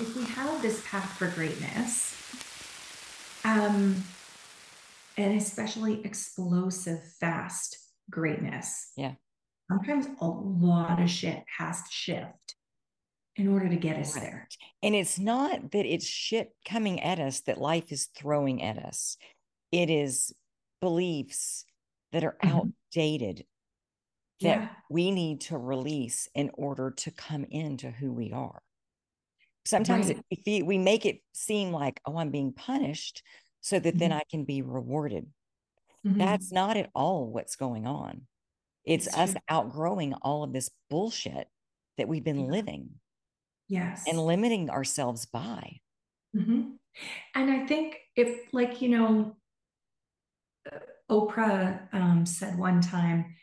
if we have this path for greatness, um, and especially explosive, fast greatness. Yeah. Sometimes a lot of shit has to shift in order to get us there. And it's not that it's shit coming at us that life is throwing at us. It is beliefs that are Mhm. outdated that Yeah. we need to release in order to come into who we are. Sometimes Right. we we make it seem like, oh, I'm being punished so that then Mhm. I can be rewarded. Mhm. That's not at all what's going on. It's, It's us true. outgrowing all of this bullshit that we've been Yeah. living yes. and limiting ourselves by. Mhm. And I think if, like, you know, Oprah um, said one time,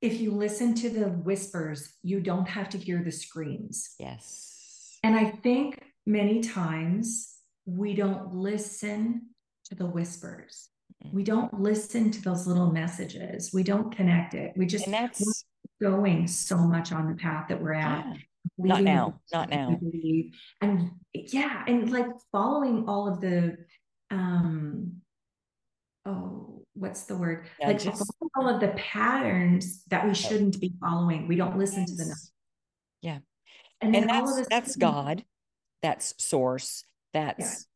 if you listen to the whispers, you don't have to hear the screams. Yes. And I think many times we don't listen to the whispers. Mm. We don't listen to those little messages. We don't connect it. We just And that's going so much on the path that we're at. yeah, not now, not bullshit that we now. And yeah, and like following all of the um oh, what's the word? Like Nudges. following all of the patterns that we shouldn't be following. We don't listen to the Yes. And And that's that's God, that's source, that's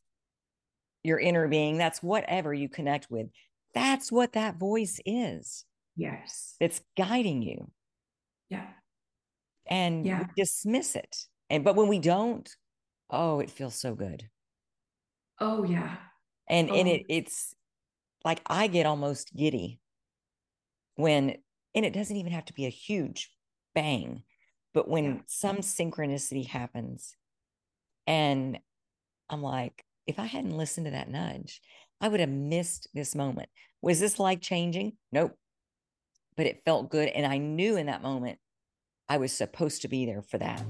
your inner being, that's whatever you connect with. That's what that voice is. Yes. It's guiding you. Yeah. And Yeah. we dismiss it. And but when we don't, oh, it feels so good. Oh yeah. And and Oh. it it's like I get almost giddy when and it doesn't even have to be a huge bang, but when some synchronicity happens and I'm like, if I hadn't listened to that nudge, I would have missed this moment. Was this life changing? Nope. But it felt good. And I knew in that moment I was supposed to be there for that.